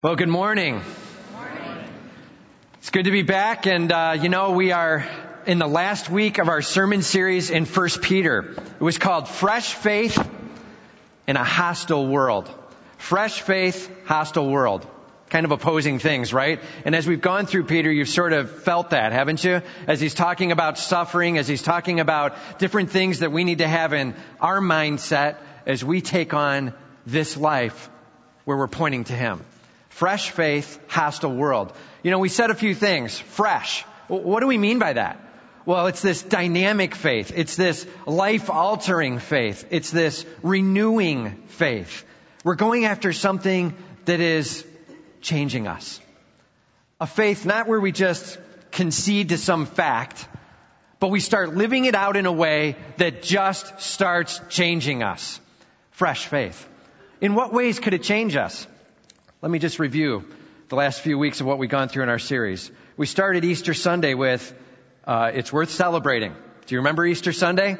Well, good morning. It's good to be back, and uh, you know we are in the last week of our sermon series in First Peter. It was called "Fresh Faith in a Hostile World." Fresh faith, hostile world. Kind of opposing things, right? And as we've gone through Peter, you've sort of felt that, haven't you? As he's talking about suffering, as he's talking about different things that we need to have in our mindset as we take on this life where we're pointing to him. Fresh faith, hostile world. You know, we said a few things. Fresh. What do we mean by that? Well, it's this dynamic faith. It's this life altering faith. It's this renewing faith. We're going after something that is changing us. A faith not where we just concede to some fact, but we start living it out in a way that just starts changing us. Fresh faith. In what ways could it change us? Let me just review the last few weeks of what we've gone through in our series. We started Easter Sunday with, uh, it's worth celebrating. Do you remember Easter Sunday?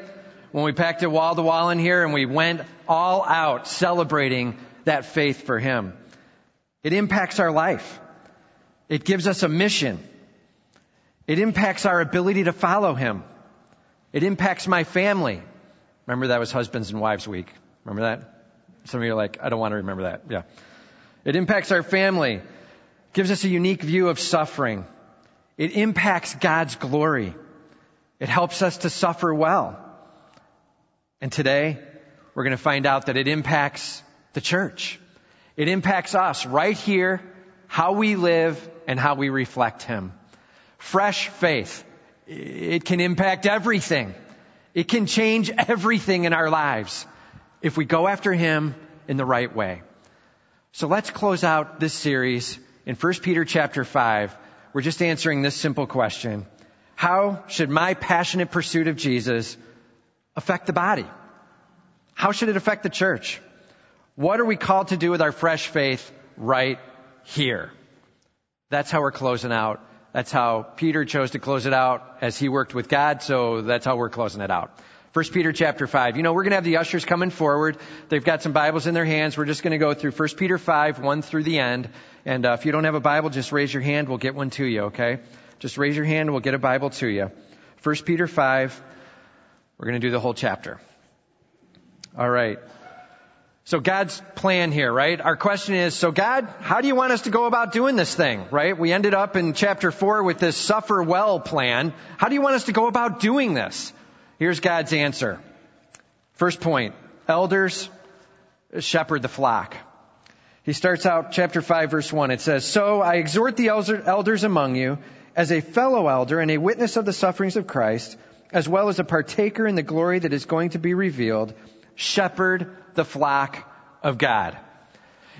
When we packed it wall to wall in here and we went all out celebrating that faith for Him. It impacts our life. It gives us a mission. It impacts our ability to follow Him. It impacts my family. Remember that was Husbands and Wives Week. Remember that? Some of you are like, I don't want to remember that. Yeah. It impacts our family, gives us a unique view of suffering. It impacts God's glory. It helps us to suffer well. And today, we're going to find out that it impacts the church. It impacts us right here, how we live and how we reflect Him. Fresh faith. It can impact everything. It can change everything in our lives if we go after Him in the right way. So let's close out this series in 1 Peter chapter 5. We're just answering this simple question. How should my passionate pursuit of Jesus affect the body? How should it affect the church? What are we called to do with our fresh faith right here? That's how we're closing out. That's how Peter chose to close it out as he worked with God, so that's how we're closing it out. 1 Peter chapter 5. You know, we're going to have the ushers coming forward. They've got some Bibles in their hands. We're just going to go through 1 Peter 5, 1 through the end. And uh, if you don't have a Bible, just raise your hand. We'll get one to you, okay? Just raise your hand and we'll get a Bible to you. 1 Peter 5. We're going to do the whole chapter. All right. So God's plan here, right? Our question is, so God, how do you want us to go about doing this thing, right? We ended up in chapter 4 with this suffer well plan. How do you want us to go about doing this? Here's God's answer. First point, elders shepherd the flock. He starts out chapter 5 verse 1. It says, So I exhort the elders among you as a fellow elder and a witness of the sufferings of Christ, as well as a partaker in the glory that is going to be revealed, shepherd the flock of God.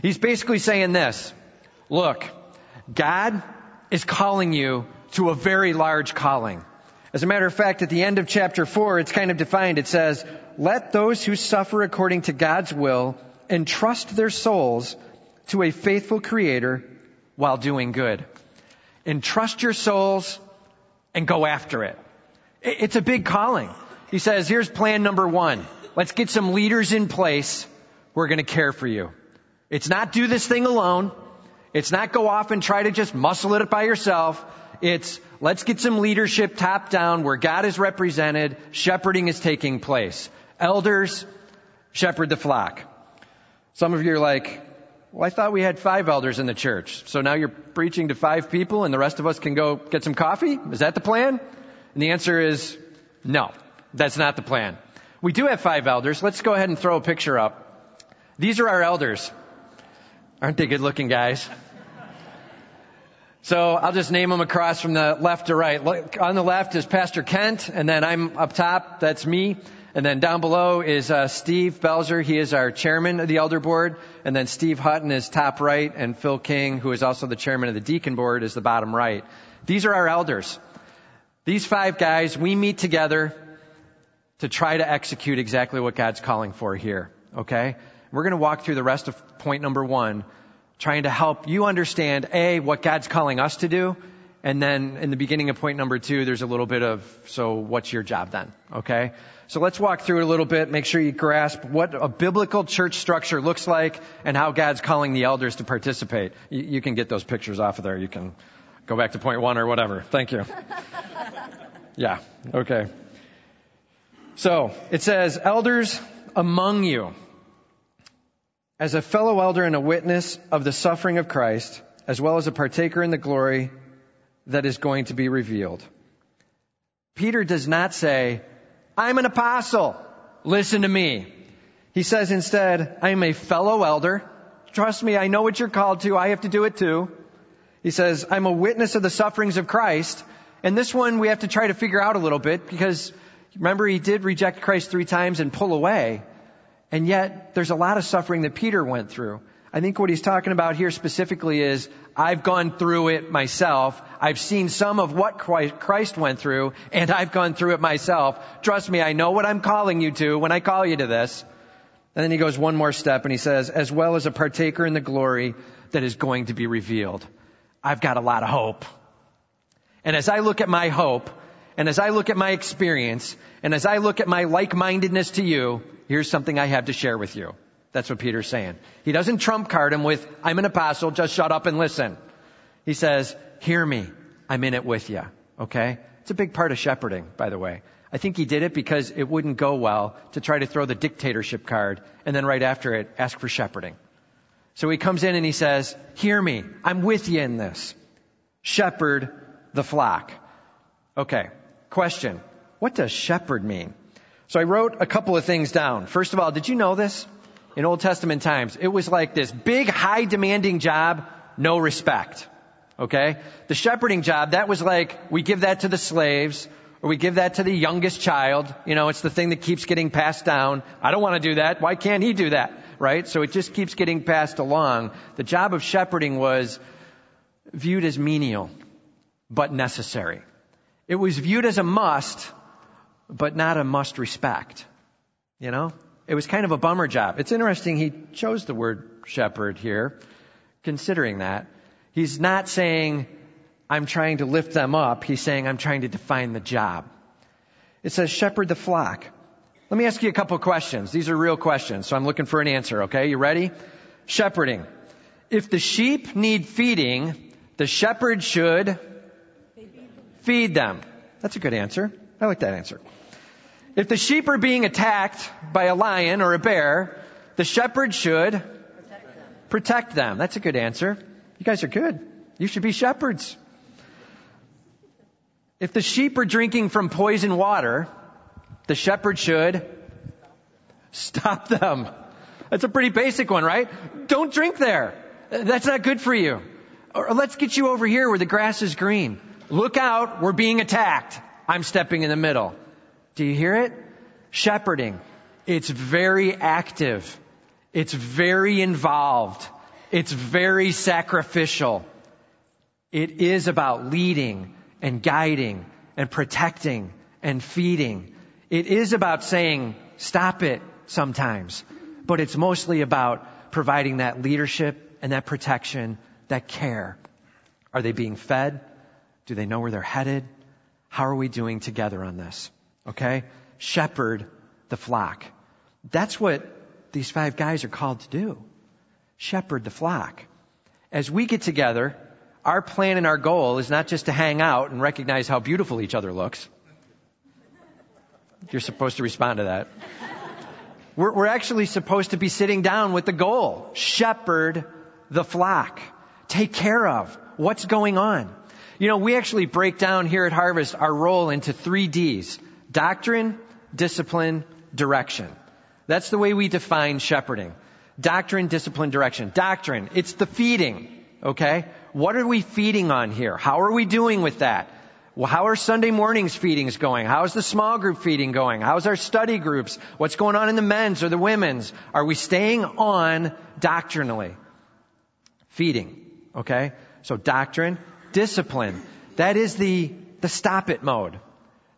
He's basically saying this. Look, God is calling you to a very large calling. As a matter of fact, at the end of chapter 4, it's kind of defined. It says, Let those who suffer according to God's will entrust their souls to a faithful Creator while doing good. Entrust your souls and go after it. It's a big calling. He says, here's plan number one. Let's get some leaders in place We're going to care for you. It's not do this thing alone. It's not go off and try to just muscle it by yourself. It's let's get some leadership top down where God is represented, shepherding is taking place. Elders, shepherd the flock. Some of you are like, well, I thought we had five elders in the church. So now you're preaching to five people and the rest of us can go get some coffee? Is that the plan? And the answer is no, that's not the plan. We do have five elders. Let's go ahead and throw a picture up. These are our elders. Aren't they good looking guys? So I'll just name them across from the left to right. On the left is Pastor Kent, and then I'm up top. That's me. And then down below is uh, Steve Belzer. He is our chairman of the elder board. And then Steve Hutton is top right, and Phil King, who is also the chairman of the deacon board, is the bottom right. These are our elders. These five guys, we meet together to try to execute exactly what God's calling for here. Okay? We're going to walk through the rest of point number one trying to help you understand A, what God's calling us to do, And then in the beginning of point number two, there's a little bit of, so what's your job then? Okay? So let's walk through it a little bit, make sure you grasp what a biblical church structure looks like and how God's calling the elders to participate. You, you can get those pictures off of there. You can go back to point one or whatever. Thank you. Yeah, okay. So it says, elders among you, as a fellow elder and a witness of the suffering of Christ, as well as a partaker in the glory that is going to be revealed. Peter does not say, I'm an apostle. Listen to me. He says instead, I'm a fellow elder. Trust me, I know what you're called to. I have to do it too. He says, I'm a witness of the sufferings of Christ. And this one we have to try to figure out a little bit because remember he did reject Christ three times and pull away. And yet there's a lot of suffering that Peter went through. I think what he's talking about here specifically is I've gone through it myself. I've seen some of what Christ went through and I've gone through it myself. Trust me, I know what I'm calling you to when I call you to this. And then he goes one more step and he says, as well as a partaker in the glory that is going to be revealed. I've got a lot of hope. And as I look at my hope, and as I look at my experience, and as I look at my like-mindedness to you, here's something I have to share with you. That's what Peter's saying. He doesn't trump card him with, I'm an apostle, just shut up and listen. He says, hear me. I'm in it with you. Okay? It's a big part of shepherding, by the way. I think he did it because it wouldn't go well to try to throw the dictatorship card and then right after it ask for shepherding. So he comes in and he says, hear me. I'm with you in this. Shepherd the flock. Okay. Question. What does shepherd mean? So I wrote a couple of things down. First of all, did you know this? In Old Testament times, it was like this big, high demanding job, no respect. Okay? The shepherding job, that was like, we give that to the slaves, or we give that to the youngest child. You know, it's the thing that keeps getting passed down. I don't want to do that. Why can't he do that? Right? So it just keeps getting passed along. The job of shepherding was viewed as menial, but necessary. It was viewed as a must, but not a must respect. You know? It was kind of a bummer job. It's interesting he chose the word shepherd here, considering that. He's not saying, I'm trying to lift them up. He's saying, I'm trying to define the job. It says, shepherd the flock. Let me ask you a couple questions. These are real questions, so I'm looking for an answer, okay? You ready? Shepherding. If the sheep need feeding, the shepherd should feed them. That's a good answer. I like that answer. If the sheep are being attacked by a lion or a bear, the shepherd should protect them. That's a good answer. You guys are good. You should be shepherds. If the sheep are drinking from poison water, the shepherd should stop them. That's a pretty basic one, right? Don't drink there. That's not good for you. Or let's get you over here where the grass is green. Look out, we're being attacked. I'm stepping in the middle. Do you hear it? Shepherding. It's very active. It's very involved. It's very sacrificial. It is about leading and guiding and protecting and feeding. It is about saying, stop it sometimes. But it's mostly about providing that leadership and that protection, that care. Are they being fed? Do they know where they're headed? How are we doing together on this? Okay? Shepherd the flock. That's what these five guys are called to do. Shepherd the flock. As we get together, our plan and our goal is not just to hang out and recognize how beautiful each other looks. You're supposed to respond to that. We're, we're actually supposed to be sitting down with the goal. Shepherd the flock. Take care of what's going on. You know, we actually break down here at Harvest our role into three D's. Doctrine, discipline, direction. That's the way we define shepherding. Doctrine, discipline, direction. Doctrine, it's the feeding. Okay? What are we feeding on here? How are we doing with that? Well, how are Sunday mornings feedings going? How's the small group feeding going? How's our study groups? What's going on in the men's or the women's? Are we staying on doctrinally? Feeding. Okay? So doctrine, discipline. That is the, the stop it mode.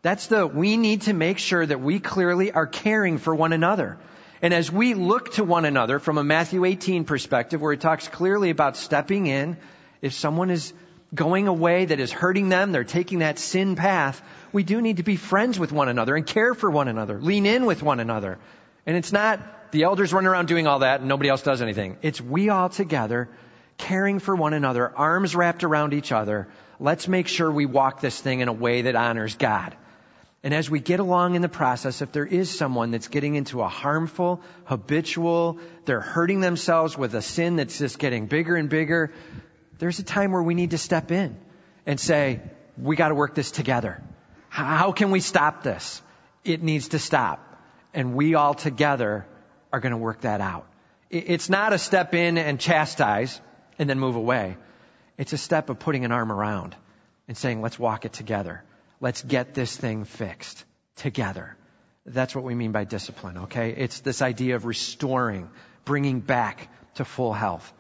That's the, we need to make sure that we clearly are caring for one another. And as we look to one another from a Matthew 18 perspective, where it talks clearly about stepping in, if someone is going away that is hurting them, they're taking that sin path, we do need to be friends with one another and care for one another, lean in with one another. And it's not the elders running around doing all that and nobody else does anything. It's we all together caring for one another, arms wrapped around each other. Let's make sure we walk this thing in a way that honors God. And as we get along in the process, if there is someone that's getting into a harmful, habitual, they're hurting themselves with a sin that's just getting bigger and bigger, there's a time where we need to step in and say, we got to work this together. How can we stop this? It needs to stop. And we all together are going to work that out. It's not a step in and chastise and then move away. It's a step of putting an arm around and saying, let's walk it together. Let's get this thing fixed together. That's what we mean by discipline, okay? It's this idea of restoring, bringing back to full health.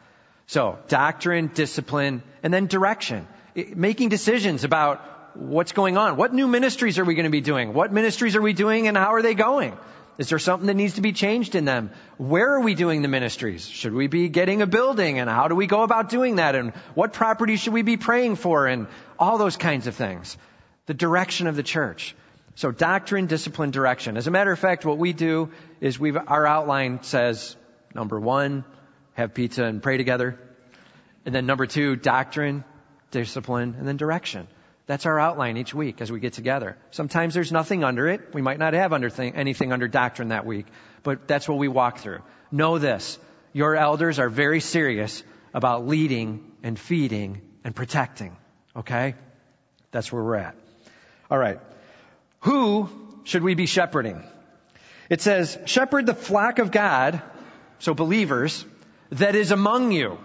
So, doctrine, discipline, and then direction. Making decisions about what's going on. What new ministries are we going to be doing? What ministries are we doing and how are they going? Is there something that needs to be changed in them? Where are we doing the ministries? Should we be getting a building and how do we go about doing that? And what property should we be praying for? And all those kinds of things the direction of the church. So doctrine, discipline, direction. As a matter of fact, what we do is we've our outline says, number one, have pizza and pray together. And then number two, doctrine, discipline, and then direction. That's our outline each week as we get together. Sometimes there's nothing under it. We might not have under th- anything under doctrine that week, but that's what we walk through. Know this. Your elders are very serious about leading and feeding and protecting. Okay? That's where we're at. All right. Who should we be shepherding? It says, shepherd the flock of God, so believers, that is among you.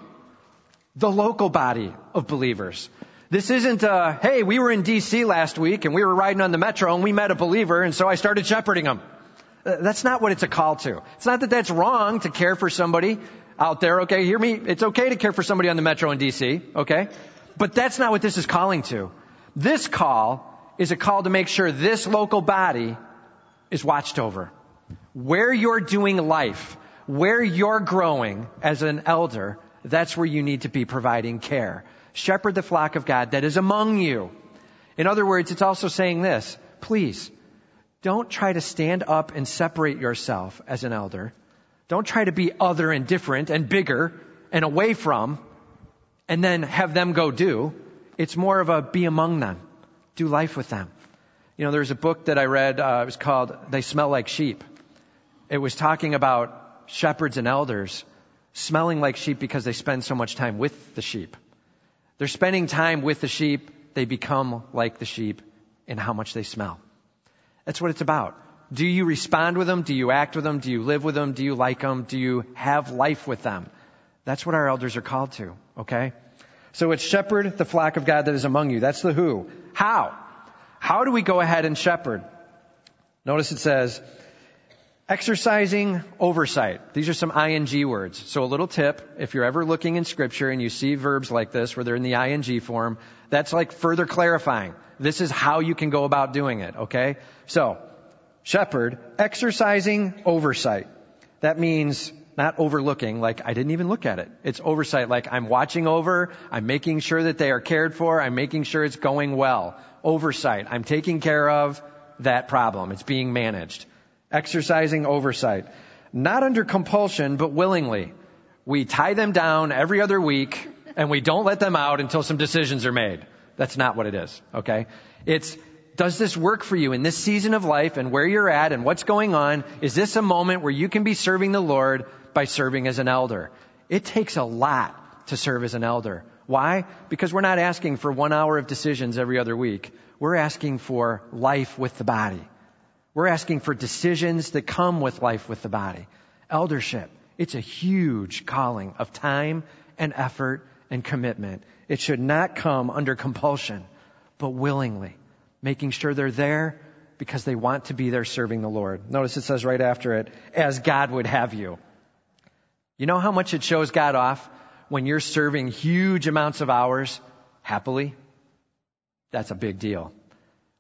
The local body of believers. This isn't, uh, hey, we were in DC last week and we were riding on the metro and we met a believer and so I started shepherding him. Uh, that's not what it's a call to. It's not that that's wrong to care for somebody out there, okay? Hear me? It's okay to care for somebody on the metro in DC, okay? But that's not what this is calling to. This call is a call to make sure this local body is watched over. Where you're doing life, where you're growing as an elder, that's where you need to be providing care. Shepherd the flock of God that is among you. In other words, it's also saying this, please, don't try to stand up and separate yourself as an elder. Don't try to be other and different and bigger and away from and then have them go do. It's more of a be among them do life with them. You know, there's a book that I read, uh, it was called They Smell Like Sheep. It was talking about shepherds and elders smelling like sheep because they spend so much time with the sheep. They're spending time with the sheep, they become like the sheep in how much they smell. That's what it's about. Do you respond with them? Do you act with them? Do you live with them? Do you like them? Do you have life with them? That's what our elders are called to, okay? So it's shepherd the flock of God that is among you. That's the who. How? How do we go ahead and shepherd? Notice it says, exercising oversight. These are some ing words. So a little tip, if you're ever looking in scripture and you see verbs like this where they're in the ing form, that's like further clarifying. This is how you can go about doing it, okay? So, shepherd, exercising oversight. That means not overlooking, like I didn't even look at it. It's oversight, like I'm watching over, I'm making sure that they are cared for, I'm making sure it's going well. Oversight, I'm taking care of that problem. It's being managed. Exercising oversight. Not under compulsion, but willingly. We tie them down every other week and we don't let them out until some decisions are made. That's not what it is, okay? It's, does this work for you in this season of life and where you're at and what's going on? Is this a moment where you can be serving the Lord by serving as an elder. It takes a lot to serve as an elder. Why? Because we're not asking for one hour of decisions every other week. We're asking for life with the body. We're asking for decisions that come with life with the body. Eldership, it's a huge calling of time and effort and commitment. It should not come under compulsion, but willingly, making sure they're there because they want to be there serving the Lord. Notice it says right after it, as God would have you. You know how much it shows God off when you're serving huge amounts of hours happily? That's a big deal.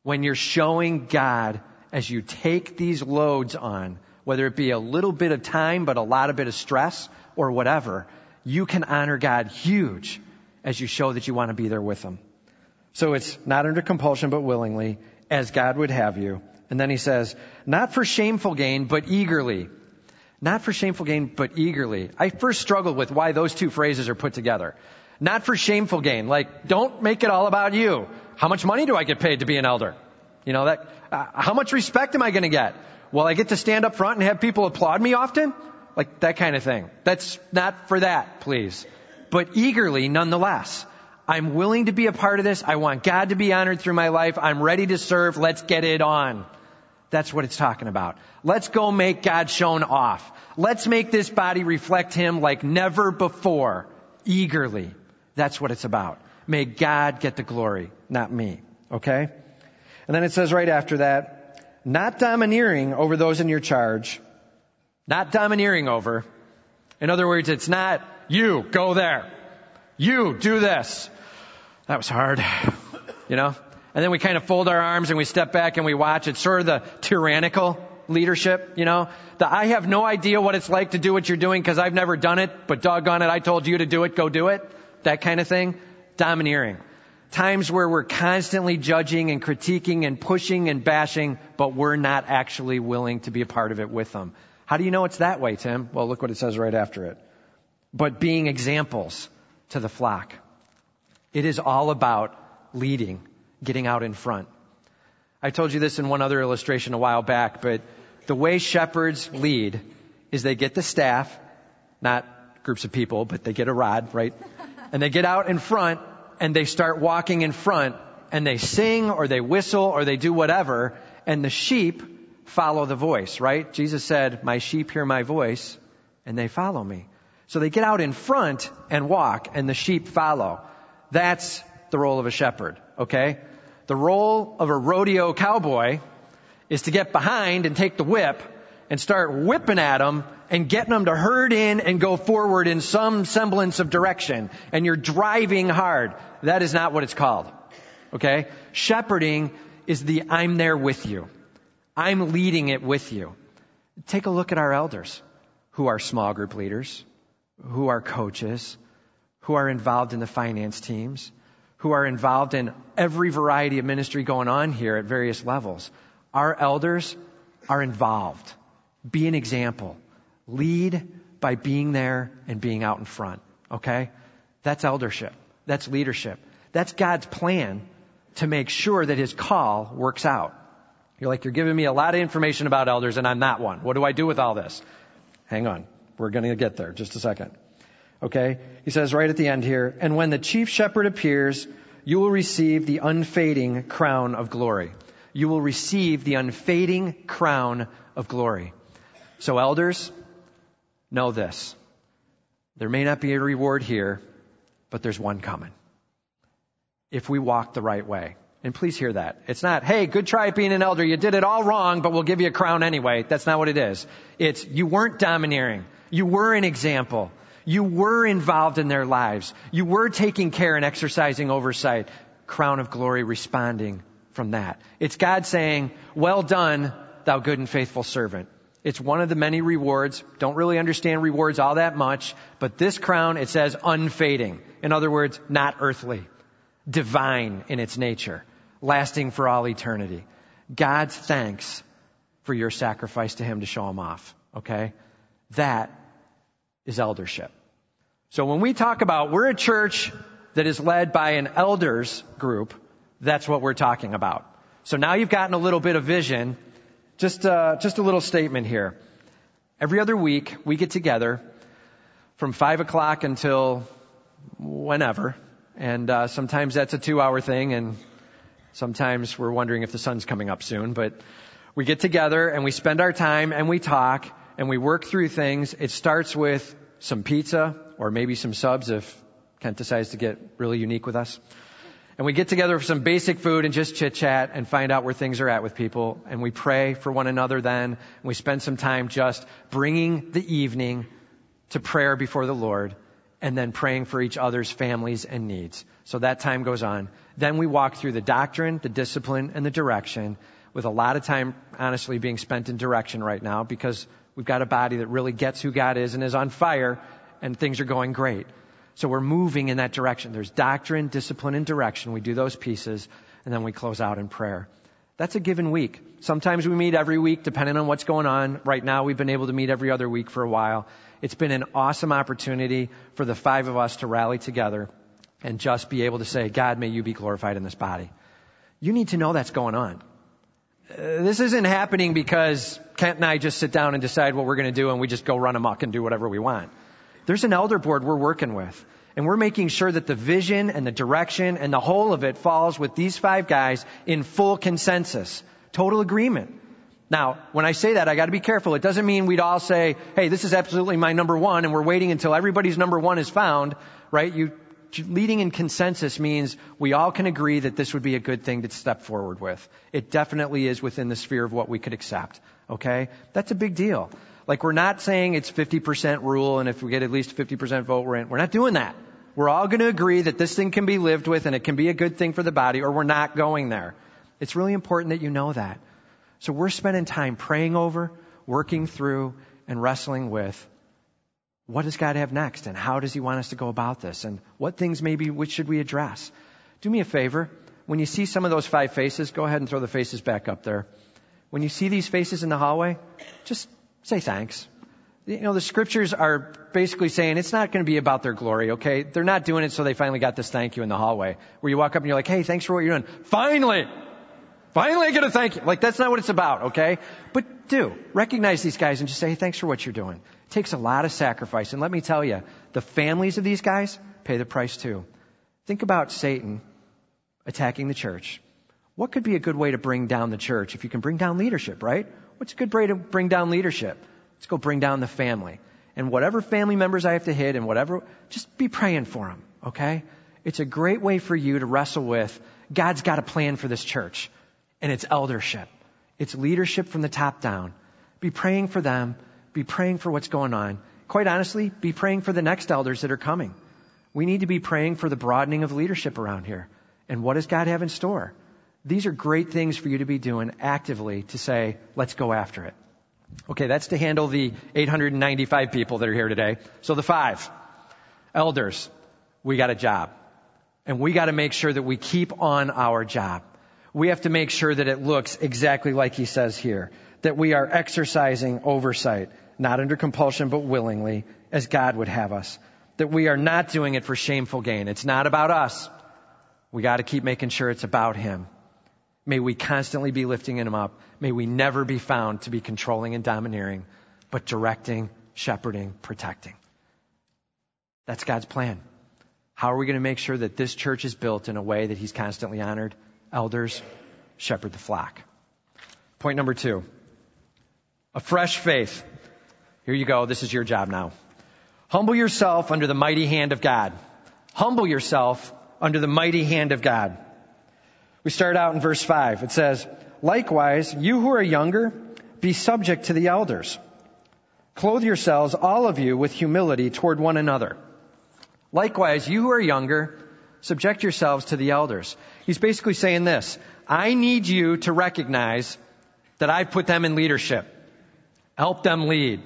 When you're showing God as you take these loads on, whether it be a little bit of time, but a lot of bit of stress or whatever, you can honor God huge as you show that you want to be there with them. So it's not under compulsion, but willingly, as God would have you. And then he says, not for shameful gain, but eagerly. Not for shameful gain, but eagerly. I first struggled with why those two phrases are put together. Not for shameful gain. Like, don't make it all about you. How much money do I get paid to be an elder? You know, that, uh, how much respect am I going to get? Will I get to stand up front and have people applaud me often? Like that kind of thing. That's not for that, please. But eagerly nonetheless. I'm willing to be a part of this. I want God to be honored through my life. I'm ready to serve. Let's get it on. That's what it's talking about. Let's go make God shown off. Let's make this body reflect Him like never before. Eagerly. That's what it's about. May God get the glory, not me. Okay? And then it says right after that, not domineering over those in your charge. Not domineering over. In other words, it's not you, go there. You, do this. That was hard. You know? And then we kind of fold our arms and we step back and we watch. It's sort of the tyrannical leadership, you know? The I have no idea what it's like to do what you're doing because I've never done it, but doggone it, I told you to do it, go do it. That kind of thing. Domineering. Times where we're constantly judging and critiquing and pushing and bashing, but we're not actually willing to be a part of it with them. How do you know it's that way, Tim? Well, look what it says right after it. But being examples to the flock. It is all about leading, getting out in front. I told you this in one other illustration a while back, but the way shepherds lead is they get the staff, not groups of people, but they get a rod, right? And they get out in front and they start walking in front and they sing or they whistle or they do whatever and the sheep follow the voice, right? Jesus said, my sheep hear my voice and they follow me. So they get out in front and walk and the sheep follow. That's the role of a shepherd, okay? The role of a rodeo cowboy is to get behind and take the whip and start whipping at them and getting them to herd in and go forward in some semblance of direction. And you're driving hard. That is not what it's called. Okay? Shepherding is the I'm there with you. I'm leading it with you. Take a look at our elders who are small group leaders, who are coaches, who are involved in the finance teams, who are involved in every variety of ministry going on here at various levels. Our elders are involved. Be an example. Lead by being there and being out in front. Okay? That's eldership. That's leadership. That's God's plan to make sure that his call works out. You're like, you're giving me a lot of information about elders and I'm not one. What do I do with all this? Hang on. We're going to get there. Just a second. Okay? He says right at the end here, and when the chief shepherd appears, you will receive the unfading crown of glory. You will receive the unfading crown of glory. So elders, know this. There may not be a reward here, but there's one coming. If we walk the right way. And please hear that. It's not, hey, good try being an elder. You did it all wrong, but we'll give you a crown anyway. That's not what it is. It's, you weren't domineering. You were an example. You were involved in their lives. You were taking care and exercising oversight. Crown of glory responding from that. It's God saying, well done, thou good and faithful servant. It's one of the many rewards. Don't really understand rewards all that much, but this crown, it says unfading. In other words, not earthly. Divine in its nature. Lasting for all eternity. God's thanks for your sacrifice to Him to show Him off. Okay? That is eldership. So when we talk about we're a church that is led by an elders group, that's what we're talking about. So now you've gotten a little bit of vision. Just, uh, just a little statement here. Every other week we get together from five o'clock until whenever, and uh, sometimes that's a two-hour thing, and sometimes we're wondering if the sun's coming up soon. But we get together and we spend our time and we talk and we work through things. It starts with some pizza or maybe some subs if Kent decides to get really unique with us. And we get together for some basic food and just chit chat and find out where things are at with people. And we pray for one another then. And we spend some time just bringing the evening to prayer before the Lord and then praying for each other's families and needs. So that time goes on. Then we walk through the doctrine, the discipline, and the direction with a lot of time honestly being spent in direction right now because We've got a body that really gets who God is and is on fire, and things are going great. So we're moving in that direction. There's doctrine, discipline, and direction. We do those pieces, and then we close out in prayer. That's a given week. Sometimes we meet every week, depending on what's going on. Right now, we've been able to meet every other week for a while. It's been an awesome opportunity for the five of us to rally together and just be able to say, God, may you be glorified in this body. You need to know that's going on. This isn't happening because Kent and I just sit down and decide what we're going to do and we just go run amok and do whatever we want. There's an elder board we're working with. And we're making sure that the vision and the direction and the whole of it falls with these five guys in full consensus. Total agreement. Now, when I say that, I gotta be careful. It doesn't mean we'd all say, hey, this is absolutely my number one, and we're waiting until everybody's number one is found, right? You, leading in consensus means we all can agree that this would be a good thing to step forward with. It definitely is within the sphere of what we could accept. Okay? That's a big deal. Like we're not saying it's 50% rule and if we get at least 50% vote we're in. We're not doing that. We're all going to agree that this thing can be lived with and it can be a good thing for the body or we're not going there. It's really important that you know that. So we're spending time praying over, working through, and wrestling with what does God have next and how does He want us to go about this and what things maybe which should we address. Do me a favor. When you see some of those five faces, go ahead and throw the faces back up there. When you see these faces in the hallway, just say thanks you know, the scriptures are basically saying it's not going to be about their glory, okay? They're not doing it so they finally got this thank you in the hallway where you walk up and you're like, hey, thanks for what you're doing. Finally! Finally I get a thank you. Like that's not what it's about, okay? But do. Recognize these guys and just say, hey, thanks for what you're doing. It takes a lot of sacrifice. And let me tell you, the families of these guys pay the price too. Think about Satan attacking the church. What could be a good way to bring down the church if you can bring down leadership, right? What's a good way to bring down leadership? Let's go bring down the family. And whatever family members I have to hit and whatever, just be praying for them, okay? It's a great way for you to wrestle with God's got a plan for this church, and it's eldership. It's leadership from the top down. Be praying for them. Be praying for what's going on. Quite honestly, be praying for the next elders that are coming. We need to be praying for the broadening of leadership around here. And what does God have in store? These are great things for you to be doing actively to say, let's go after it. Okay, that's to handle the 895 people that are here today. So the five elders, we got a job. And we got to make sure that we keep on our job. We have to make sure that it looks exactly like he says here. That we are exercising oversight, not under compulsion, but willingly, as God would have us. That we are not doing it for shameful gain. It's not about us. We got to keep making sure it's about Him. May we constantly be lifting him up. May we never be found to be controlling and domineering, but directing, shepherding, protecting. That's God's plan. How are we going to make sure that this church is built in a way that he's constantly honored? Elders, shepherd the flock. Point number two. A fresh faith. Here you go. This is your job now. Humble yourself under the mighty hand of God. Humble yourself under the mighty hand of God. We start out in verse 5. It says, Likewise, you who are younger, be subject to the elders. Clothe yourselves, all of you, with humility toward one another. Likewise, you who are younger, subject yourselves to the elders. He's basically saying this. I need you to recognize that I've put them in leadership. Help them lead.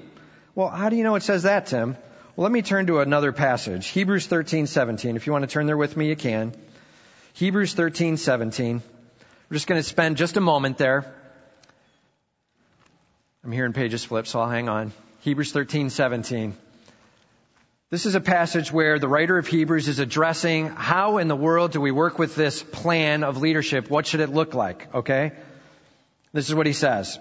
Well, how do you know it says that, Tim? Well, let me turn to another passage. Hebrews 13, 17. If you want to turn there with me, you can. Hebrews 13, 17. We're just going to spend just a moment there. I'm hearing pages flip, so I'll hang on. Hebrews 13, 17. This is a passage where the writer of Hebrews is addressing how in the world do we work with this plan of leadership? What should it look like? Okay? This is what he says.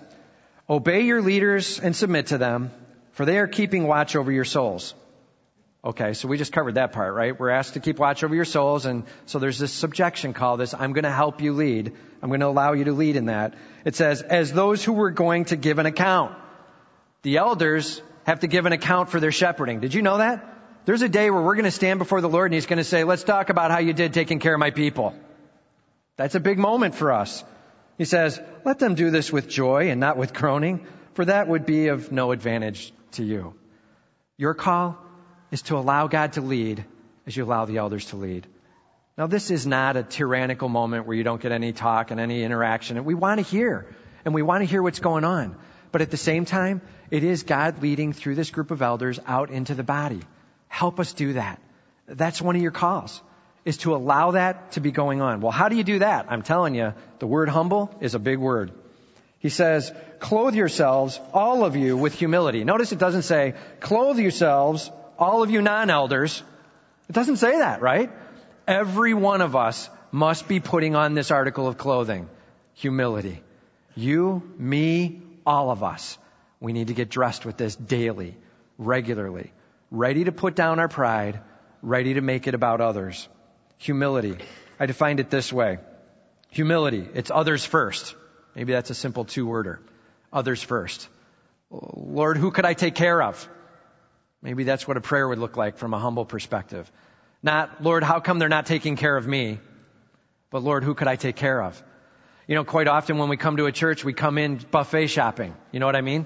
Obey your leaders and submit to them, for they are keeping watch over your souls Okay, so we just covered that part, right? We're asked to keep watch over your souls, and so there's this subjection call, this I'm going to help you lead. I'm going to allow you to lead in that. It says, as those who were going to give an account. The elders have to give an account for their shepherding. Did you know that? There's a day where we're going to stand before the Lord and He's going to say, let's talk about how you did taking care of my people. That's a big moment for us. He says, let them do this with joy and not with groaning, for that would be of no advantage to you. Your call is to allow God to lead as you allow the elders to lead. Now, this is not a tyrannical moment where you don't get any talk and any interaction. And we want to hear, and we want to hear what's going on. But at the same time, it is God leading through this group of elders out into the body. Help us do that. That's one of your calls, is to allow that to be going on. Well, how do you do that? I'm telling you, the word humble is a big word. He says, clothe yourselves, all of you, with humility. Notice it doesn't say, clothe yourselves, all of you non-elders. It doesn't say that, right? Every one of us must be putting on this article of clothing. Humility. You, me, all of us. We need to get dressed with this daily, regularly. Ready to put down our pride, ready to make it about others. Humility. I defined it this way. Humility. It's others first. Maybe that's a simple two-worder. Others first. Lord, who could I take care of? Maybe that's what a prayer would look like from a humble perspective. Not, Lord, how come they're not taking care of me? But Lord, who could I take care of? You know, quite often when we come to a church, we come in buffet shopping. You know what I mean?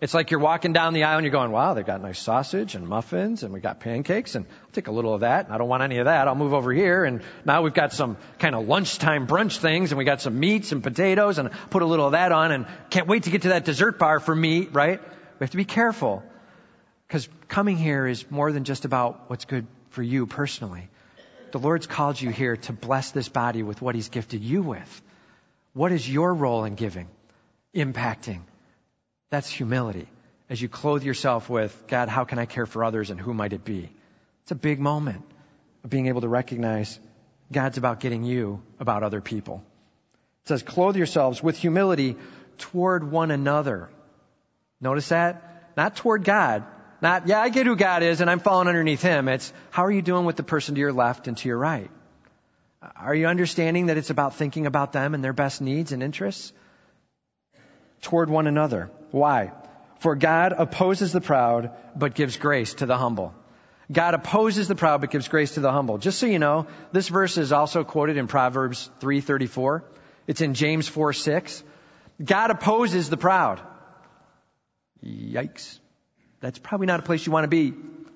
It's like you're walking down the aisle and you're going, wow, they've got nice sausage and muffins and we got pancakes and I'll take a little of that. I don't want any of that. I'll move over here. And now we've got some kind of lunchtime brunch things and we got some meats and potatoes and put a little of that on and can't wait to get to that dessert bar for meat, right? We have to be careful because coming here is more than just about what's good for you personally. The Lord's called you here to bless this body with what He's gifted you with. What is your role in giving? Impacting that's humility. As you clothe yourself with, God, how can I care for others and who might it be? It's a big moment of being able to recognize God's about getting you about other people. It says, clothe yourselves with humility toward one another. Notice that? Not toward God. Not, yeah, I get who God is and I'm falling underneath Him. It's, how are you doing with the person to your left and to your right? Are you understanding that it's about thinking about them and their best needs and interests? Toward one another. Why? For God opposes the proud, but gives grace to the humble. God opposes the proud, but gives grace to the humble. Just so you know, this verse is also quoted in Proverbs 3.34. It's in James 4.6. God opposes the proud. Yikes. That's probably not a place you want to be,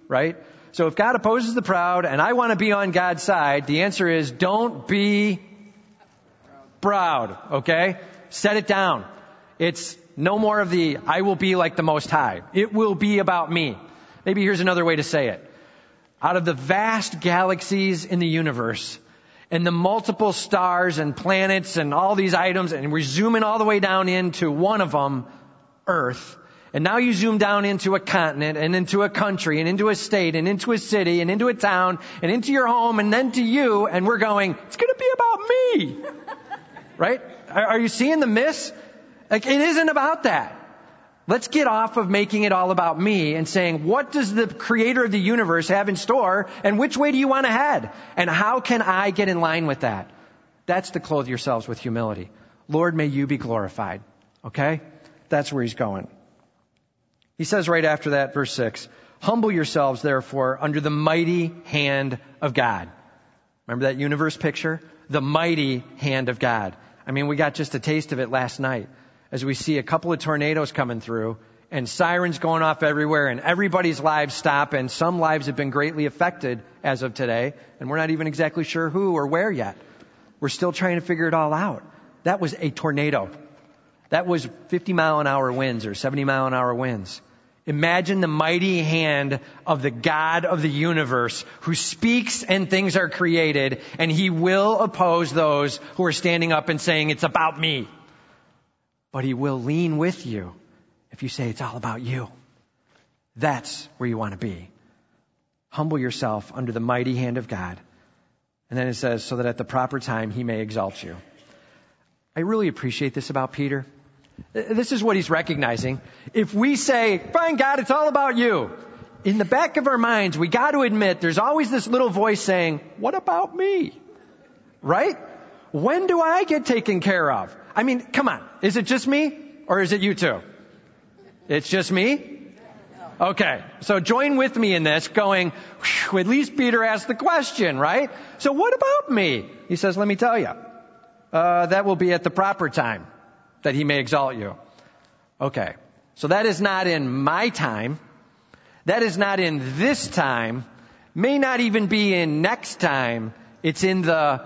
right? So if God opposes the proud and I want to be on God's side, the answer is don't be proud, okay? Set it down. It's no more of the, I will be like the Most High. It will be about me. Maybe here's another way to say it. Out of the vast galaxies in the universe, and the multiple stars and planets and all these items, and we're zooming all the way down into one of them, Earth. And now you zoom down into a continent and into a country and into a state and into a city and into a town and into your home and then to you and we're going, it's gonna be about me. right? Are you seeing the miss? Like, it isn't about that. Let's get off of making it all about me and saying, what does the creator of the universe have in store and which way do you want to head? And how can I get in line with that? That's to clothe yourselves with humility. Lord, may you be glorified. Okay? That's where he's going. He says right after that, verse 6, Humble yourselves, therefore, under the mighty hand of God. Remember that universe picture? The mighty hand of God. I mean, we got just a taste of it last night as we see a couple of tornadoes coming through and sirens going off everywhere and everybody's lives stop and some lives have been greatly affected as of today and we're not even exactly sure who or where yet. We're still trying to figure it all out. That was a tornado. That was 50 mile an hour winds or 70 mile an hour winds. Imagine the mighty hand of the God of the universe who speaks and things are created and he will oppose those who are standing up and saying it's about me but he will lean with you if you say it's all about you. That's where you want to be. Humble yourself under the mighty hand of God. And then it says, so that at the proper time he may exalt you. I really appreciate this about Peter. This is what he's recognizing. If we say, fine God, it's all about you. In the back of our minds, we got to admit there's always this little voice saying, what about me? Right? When do I get taken care of? I mean, come on. Is it just me or is it you too? It's just me? Okay. So join with me in this going, at least Peter asked the question, right? So what about me? He says, let me tell you. Uh, that will be at the proper time that he may exalt you. Okay. So that is not in my time. That is not in this time. May not even be in next time. It's in the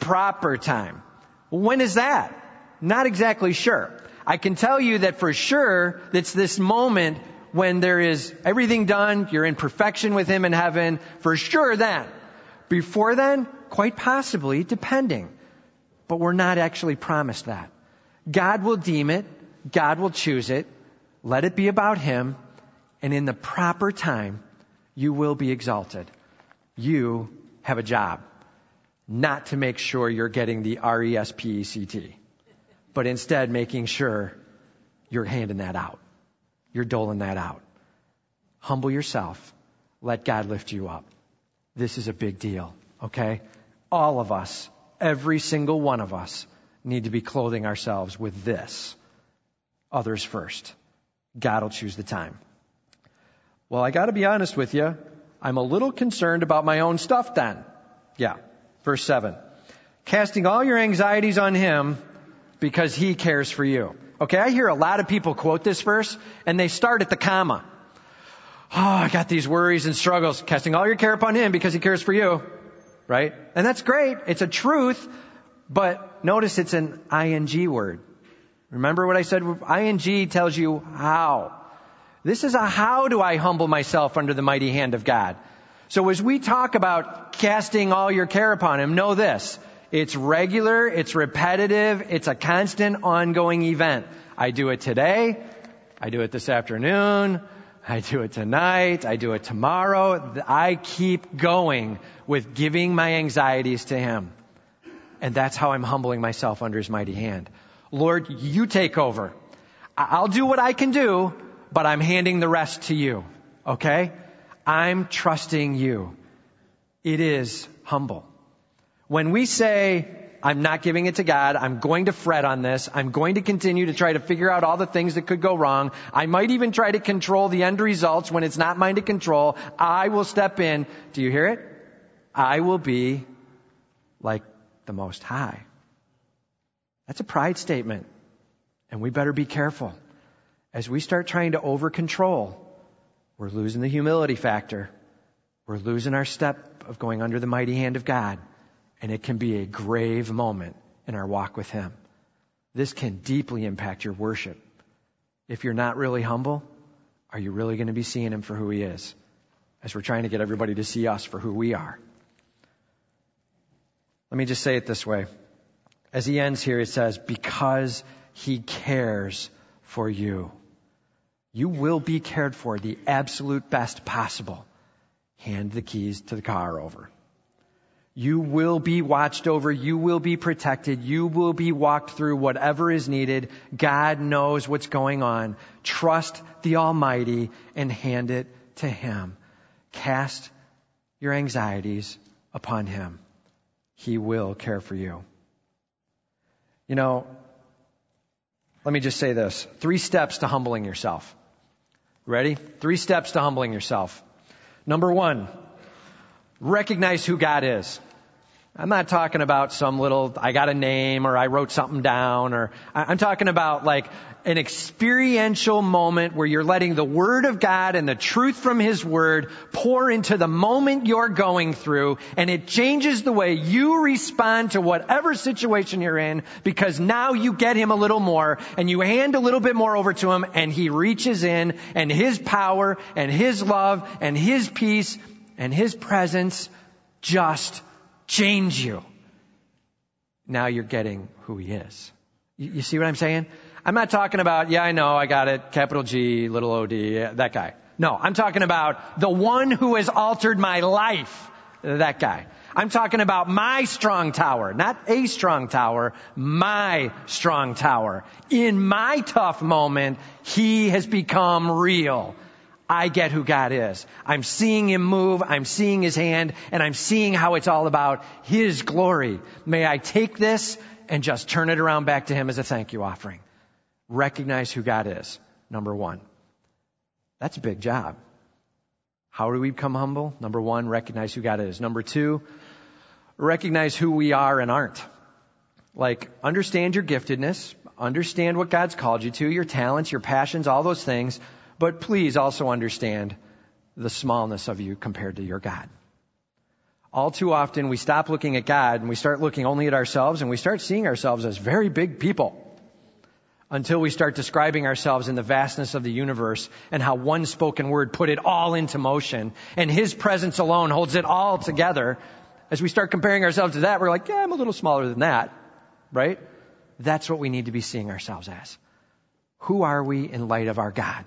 proper time. When is that? Not exactly sure. I can tell you that for sure it's this moment when there is everything done, you're in perfection with Him in heaven, for sure then. Before then, quite possibly, depending. But we're not actually promised that. God will deem it, God will choose it, let it be about Him, and in the proper time, you will be exalted. You have a job. Not to make sure you're getting the R-E-S-P-E-C-T, but instead making sure you're handing that out. You're doling that out. Humble yourself. Let God lift you up. This is a big deal, okay? All of us, every single one of us, need to be clothing ourselves with this. Others first. God will choose the time. Well, I gotta be honest with you. I'm a little concerned about my own stuff then. Yeah. Verse 7. Casting all your anxieties on Him because He cares for you. Okay, I hear a lot of people quote this verse and they start at the comma. Oh, I got these worries and struggles. Casting all your care upon Him because He cares for you. Right? And that's great. It's a truth. But notice it's an ing word. Remember what I said? ing tells you how. This is a how do I humble myself under the mighty hand of God. So as we talk about casting all your care upon Him, know this. It's regular, it's repetitive, it's a constant ongoing event. I do it today, I do it this afternoon, I do it tonight, I do it tomorrow. I keep going with giving my anxieties to Him. And that's how I'm humbling myself under His mighty hand. Lord, you take over. I'll do what I can do, but I'm handing the rest to you. Okay? I'm trusting you. It is humble. When we say, I'm not giving it to God. I'm going to fret on this. I'm going to continue to try to figure out all the things that could go wrong. I might even try to control the end results when it's not mine to control. I will step in. Do you hear it? I will be like the Most High. That's a pride statement. And we better be careful. As we start trying to over control, we're losing the humility factor. We're losing our step of going under the mighty hand of God and it can be a grave moment in our walk with Him. This can deeply impact your worship. If you're not really humble, are you really going to be seeing Him for who He is? As we're trying to get everybody to see us for who we are. Let me just say it this way. As he ends here, it says, because he cares for you. You will be cared for the absolute best possible. Hand the keys to the car over. You will be watched over. You will be protected. You will be walked through whatever is needed. God knows what's going on. Trust the Almighty and hand it to Him. Cast your anxieties upon Him. He will care for you. You know, let me just say this. Three steps to humbling yourself. Ready? Three steps to humbling yourself. Number one, recognize who God is. I'm not talking about some little, I got a name or I wrote something down or I'm talking about like an experiential moment where you're letting the Word of God and the truth from His Word pour into the moment you're going through and it changes the way you respond to whatever situation you're in because now you get Him a little more and you hand a little bit more over to Him and He reaches in and His power and His love and His peace and His presence just change you. Now you're getting who he is. You, you, see what I'm saying? I'm not talking about, yeah, I know, I got it, capital G, little O D, that guy. No, I'm talking about the one who has altered my life, that guy. I'm talking about my strong tower, not a strong tower, my strong tower. In my tough moment, he has become real. I get who God is. I'm seeing Him move, I'm seeing His hand, and I'm seeing how it's all about His glory. May I take this and just turn it around back to Him as a thank you offering. Recognize who God is, number one. That's a big job. How do we become humble? Number one, recognize who God is. Number two, recognize who we are and aren't. Like, understand your giftedness, understand what God's called you to, your talents, your passions, all those things but please also understand the smallness of you compared to your God. All too often we stop looking at God and we start looking only at ourselves and we start seeing ourselves as very big people. until we start describing ourselves in the vastness of the universe and how one spoken word put it all into motion and his presence alone holds it all together. As we start comparing ourselves to that, we're like, yeah, I'm a little smaller than that, right? That's what we need to be seeing ourselves as. Who are we in light of our God?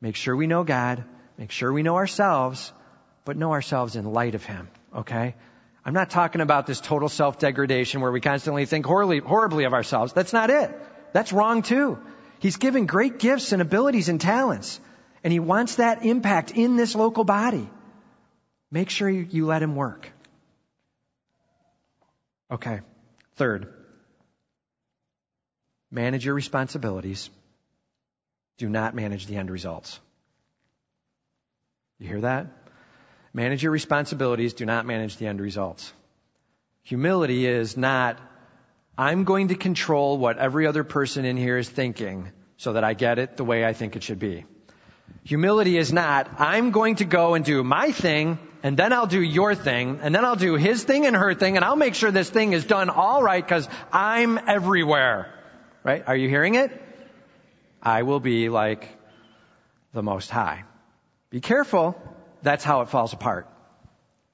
Make sure we know God, make sure we know ourselves, but know ourselves in light of Him, okay? I'm not talking about this total self-degradation where we constantly think horribly, horribly of ourselves. That's not it. That's wrong too. He's given great gifts and abilities and talents, and He wants that impact in this local body. Make sure you, you let Him work. Okay. Third, manage your responsibilities. Do not manage the end results. You hear that? Manage your responsibilities. Do not manage the end results. Humility is not, I'm going to control what every other person in here is thinking so that I get it the way I think it should be. Humility is not, I'm going to go and do my thing, and then I'll do your thing, and then I'll do his thing and her thing, and I'll make sure this thing is done all right because I'm everywhere. Right? Are you hearing it? I will be like the Most High. Be careful. That's how it falls apart.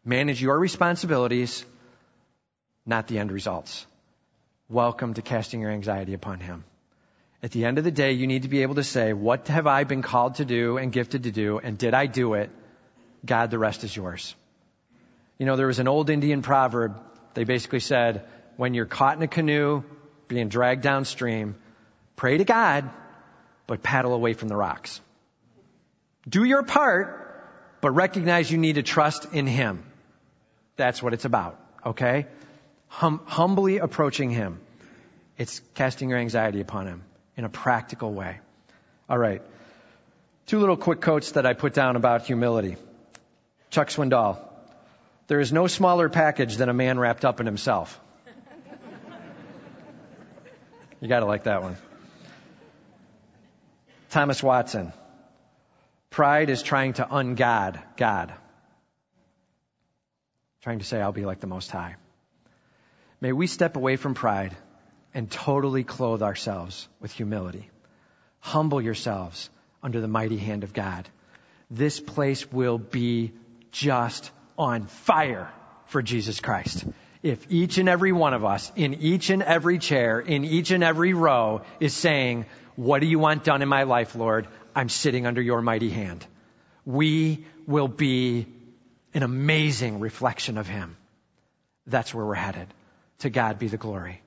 Manage your responsibilities, not the end results. Welcome to casting your anxiety upon Him. At the end of the day, you need to be able to say, what have I been called to do and gifted to do, and did I do it? God, the rest is yours. You know, there was an old Indian proverb. They basically said, when you're caught in a canoe, being dragged downstream, pray to God, but paddle away from the rocks. Do your part, but recognize you need to trust in Him. That's what it's about, okay? Hum- humbly approaching Him. It's casting your anxiety upon Him in a practical way. All right. Two little quick quotes that I put down about humility. Chuck Swindoll. There is no smaller package than a man wrapped up in himself. you gotta like that one. Thomas Watson. Pride is trying to ungod God. Trying to say, I'll be like the Most High. May we step away from pride and totally clothe ourselves with humility. Humble yourselves under the mighty hand of God. This place will be just on fire for Jesus Christ. If each and every one of us, in each and every chair, in each and every row, is saying, What do you want done in my life, Lord? I'm sitting under your mighty hand. We will be an amazing reflection of Him. That's where we're headed. To God be the glory.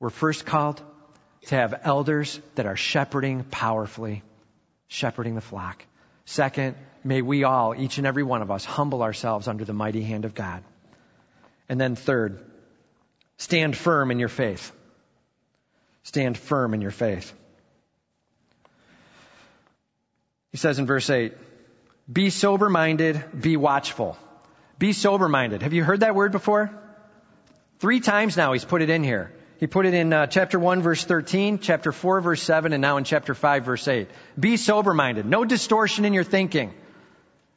We're first called to have elders that are shepherding powerfully, shepherding the flock. Second, may we all, each and every one of us, humble ourselves under the mighty hand of God. And then third, stand firm in your faith. Stand firm in your faith. He says in verse 8, be sober minded, be watchful. Be sober minded. Have you heard that word before? Three times now he's put it in here. He put it in uh, chapter 1 verse 13, chapter 4 verse 7, and now in chapter 5 verse 8. Be sober minded. No distortion in your thinking.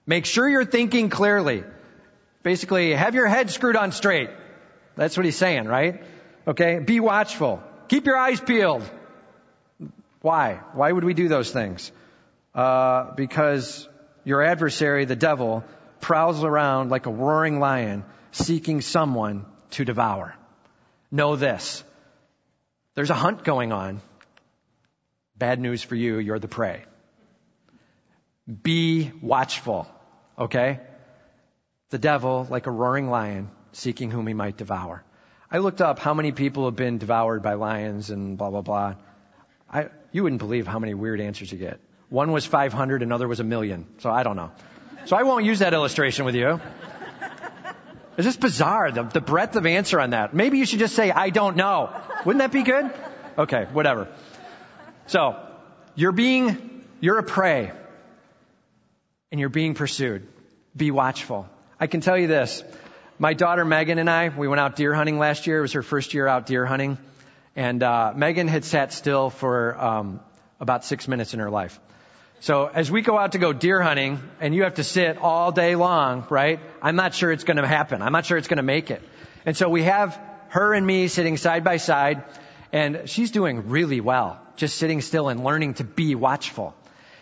Make sure you're thinking clearly. Basically, have your head screwed on straight. That's what he's saying, right? Okay? Be watchful. Keep your eyes peeled. Why? Why would we do those things? Uh, because your adversary, the devil, prowls around like a roaring lion seeking someone to devour. Know this. There's a hunt going on. Bad news for you, you're the prey. Be watchful, okay? The devil, like a roaring lion, seeking whom he might devour. I looked up how many people have been devoured by lions and blah, blah, blah. I, you wouldn't believe how many weird answers you get. One was 500, another was a million. So I don't know. So I won't use that illustration with you. It's just bizarre, the, the breadth of answer on that. Maybe you should just say, I don't know. Wouldn't that be good? Okay, whatever. So, you're being, you're a prey. And you're being pursued. Be watchful. I can tell you this. My daughter Megan and I, we went out deer hunting last year. It was her first year out deer hunting. And uh, Megan had sat still for um, about six minutes in her life. So as we go out to go deer hunting and you have to sit all day long, right? I'm not sure it's going to happen. I'm not sure it's going to make it. And so we have her and me sitting side by side And she's doing really well, just sitting still and learning to be watchful.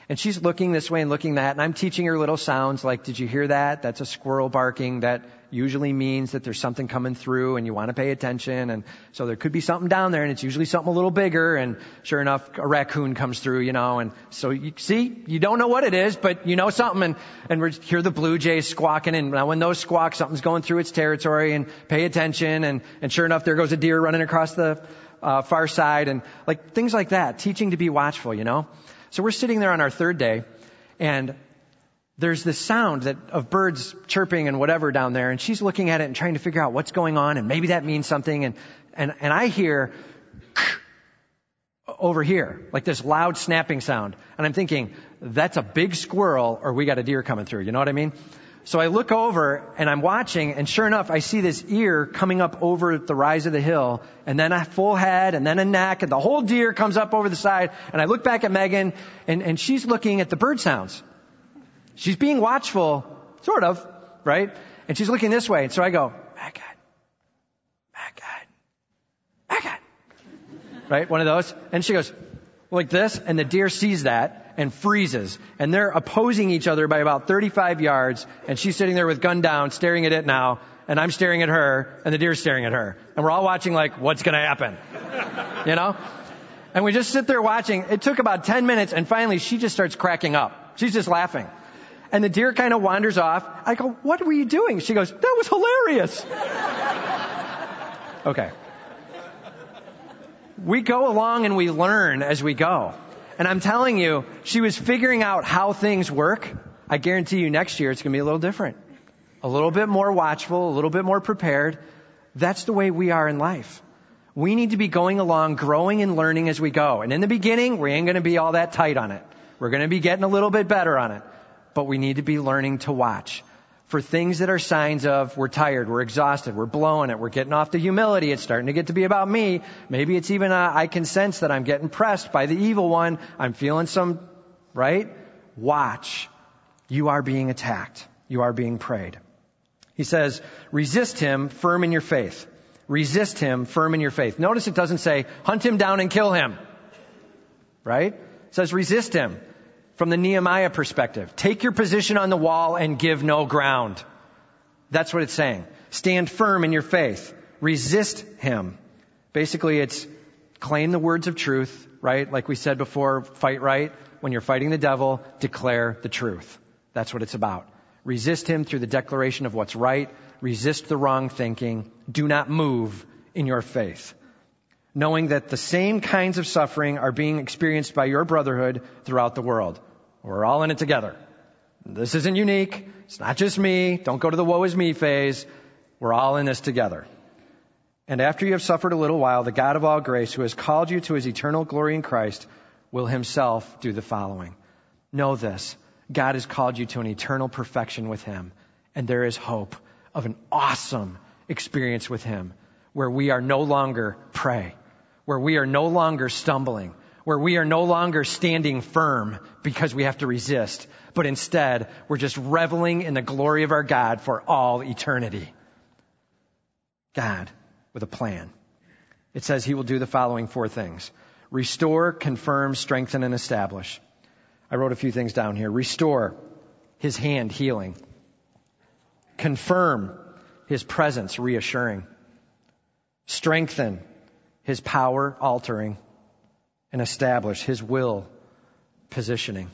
And she's looking this way and looking that, and I'm teaching her little sounds like, did you hear that? That's a squirrel barking. That usually means that there's something coming through and you want to pay attention. And so there could be something down there and it's usually something a little bigger. And sure enough, a raccoon comes through, you know, and so you see, you don't know what it is, but you know something and, and we hear the blue jays squawking and now when those squawk, something's going through its territory and pay attention. And, and sure enough, there goes a deer running across the uh, far side and like things like that, teaching to be watchful, you know. So we're sitting there on our third day and there's this sound that of birds chirping and whatever down there, and she's looking at it and trying to figure out what's going on, and maybe that means something, and and and I hear over here like this loud snapping sound, and I'm thinking that's a big squirrel, or we got a deer coming through. You know what I mean? So I look over and I'm watching, and sure enough, I see this ear coming up over the rise of the hill, and then a full head, and then a neck, and the whole deer comes up over the side. And I look back at Megan, and, and she's looking at the bird sounds. She's being watchful, sort of, right? And she's looking this way. And so I go, Megan, Megan, Megan. Right? One of those. And she goes, like this. And the deer sees that and freezes. And they're opposing each other by about 35 yards. And she's sitting there with gun down, staring at it now. And I'm staring at her. And the deer's staring at her. And we're all watching like, what's going to happen? You know? And we just sit there watching. It took about 10 minutes. And finally she just starts cracking up. She's just laughing. And the deer kind of wanders off. I go, what were you doing? She goes, that was hilarious. okay. We go along and we learn as we go. And I'm telling you, she was figuring out how things work. I guarantee you next year it's going to be a little different. A little bit more watchful, a little bit more prepared. That's the way we are in life. We need to be going along, growing and learning as we go. And in the beginning, we ain't going to be all that tight on it. We're going to be getting a little bit better on it but we need to be learning to watch for things that are signs of we're tired, we're exhausted, we're blowing it, we're getting off the humility, it's starting to get to be about me. Maybe it's even a, I can sense that I'm getting pressed by the evil one. I'm feeling some, right? Watch. You are being attacked. You are being preyed. He says, resist him firm in your faith. Resist him firm in your faith. Notice it doesn't say hunt him down and kill him. Right? It says resist him from the Nehemiah perspective. Take your position on the wall and give no ground. That's what it's saying. Stand firm in your faith. Resist him. Basically, it's claim the words of truth, right? Like we said before, fight right. When you're fighting the devil, declare the truth. That's what it's about. Resist him through the declaration of what's right. Resist the wrong thinking. Do not move in your faith knowing that the same kinds of suffering are being experienced by your brotherhood throughout the world. We're all in it together. This isn't unique. It's not just me. Don't go to the woe is me phase. We're all in this together. And after you have suffered a little while, the God of all grace, who has called you to his eternal glory in Christ, will himself do the following. Know this. God has called you to an eternal perfection with him. And there is hope of an awesome experience with him where we are no longer prey where we are no longer stumbling, where we are no longer standing firm because we have to resist, but instead we're just reveling in the glory of our God for all eternity. God with a plan. It says he will do the following four things. Restore, confirm, strengthen, and establish. I wrote a few things down here. Restore, his hand healing. Confirm, his presence reassuring. Strengthen, his power altering, and establish his will positioning.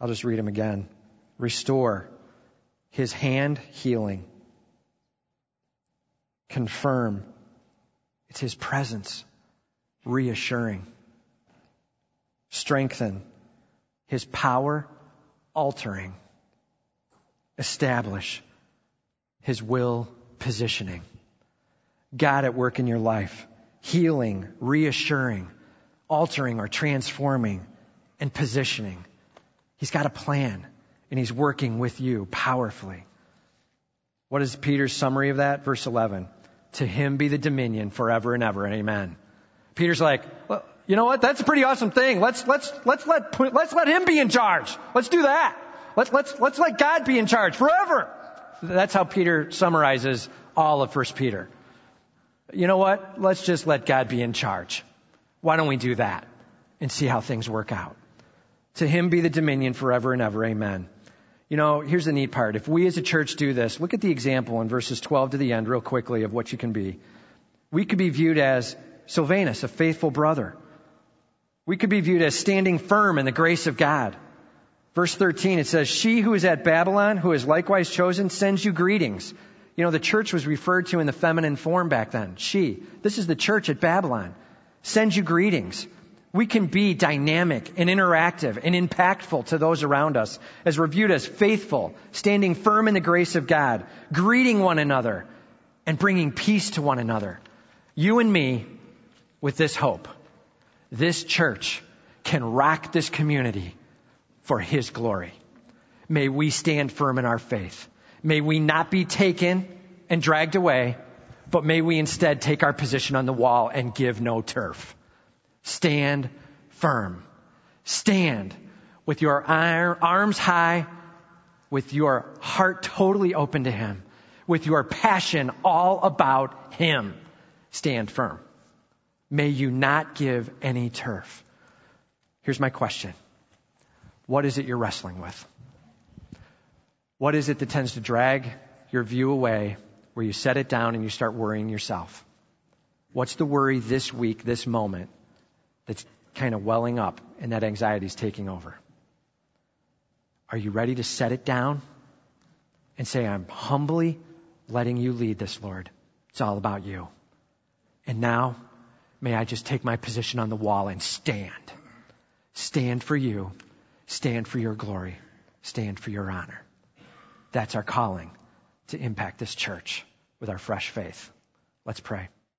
I'll just read him again. Restore his hand healing. Confirm it's his presence reassuring. Strengthen his power altering. Establish his will positioning. God at work in your life healing, reassuring, altering or transforming, and positioning. He's got a plan, and He's working with you powerfully. What is Peter's summary of that? Verse 11. To Him be the dominion forever and ever, amen. Peter's like, well, you know what? That's a pretty awesome thing. Let's, let's, let's let, let's let Him be in charge. Let's do that. Let's, let's, let's let God be in charge forever. That's how Peter summarizes all of 1 Peter you know what? Let's just let God be in charge. Why don't we do that and see how things work out? To him be the dominion forever and ever. Amen. You know, here's the neat part. If we as a church do this, look at the example in verses 12 to the end real quickly of what you can be. We could be viewed as Silvanus, a faithful brother. We could be viewed as standing firm in the grace of God. Verse 13, it says, She who is at Babylon, who is likewise chosen, sends you greetings. You know, the church was referred to in the feminine form back then. She. This is the church at Babylon. Sends you greetings. We can be dynamic and interactive and impactful to those around us as we're viewed as faithful, standing firm in the grace of God, greeting one another, and bringing peace to one another. You and me with this hope. This church can rock this community for His glory. May we stand firm in our faith. May we not be taken and dragged away, but may we instead take our position on the wall and give no turf. Stand firm. Stand with your arms high, with your heart totally open to Him, with your passion all about Him. Stand firm. May you not give any turf. Here's my question. What is it you're wrestling with? What is it that tends to drag your view away where you set it down and you start worrying yourself? What's the worry this week, this moment, that's kind of welling up and that anxiety is taking over? Are you ready to set it down and say, I'm humbly letting you lead this, Lord? It's all about you. And now, may I just take my position on the wall and stand. Stand for you. Stand for your glory. Stand for your honor. That's our calling to impact this church with our fresh faith. Let's pray.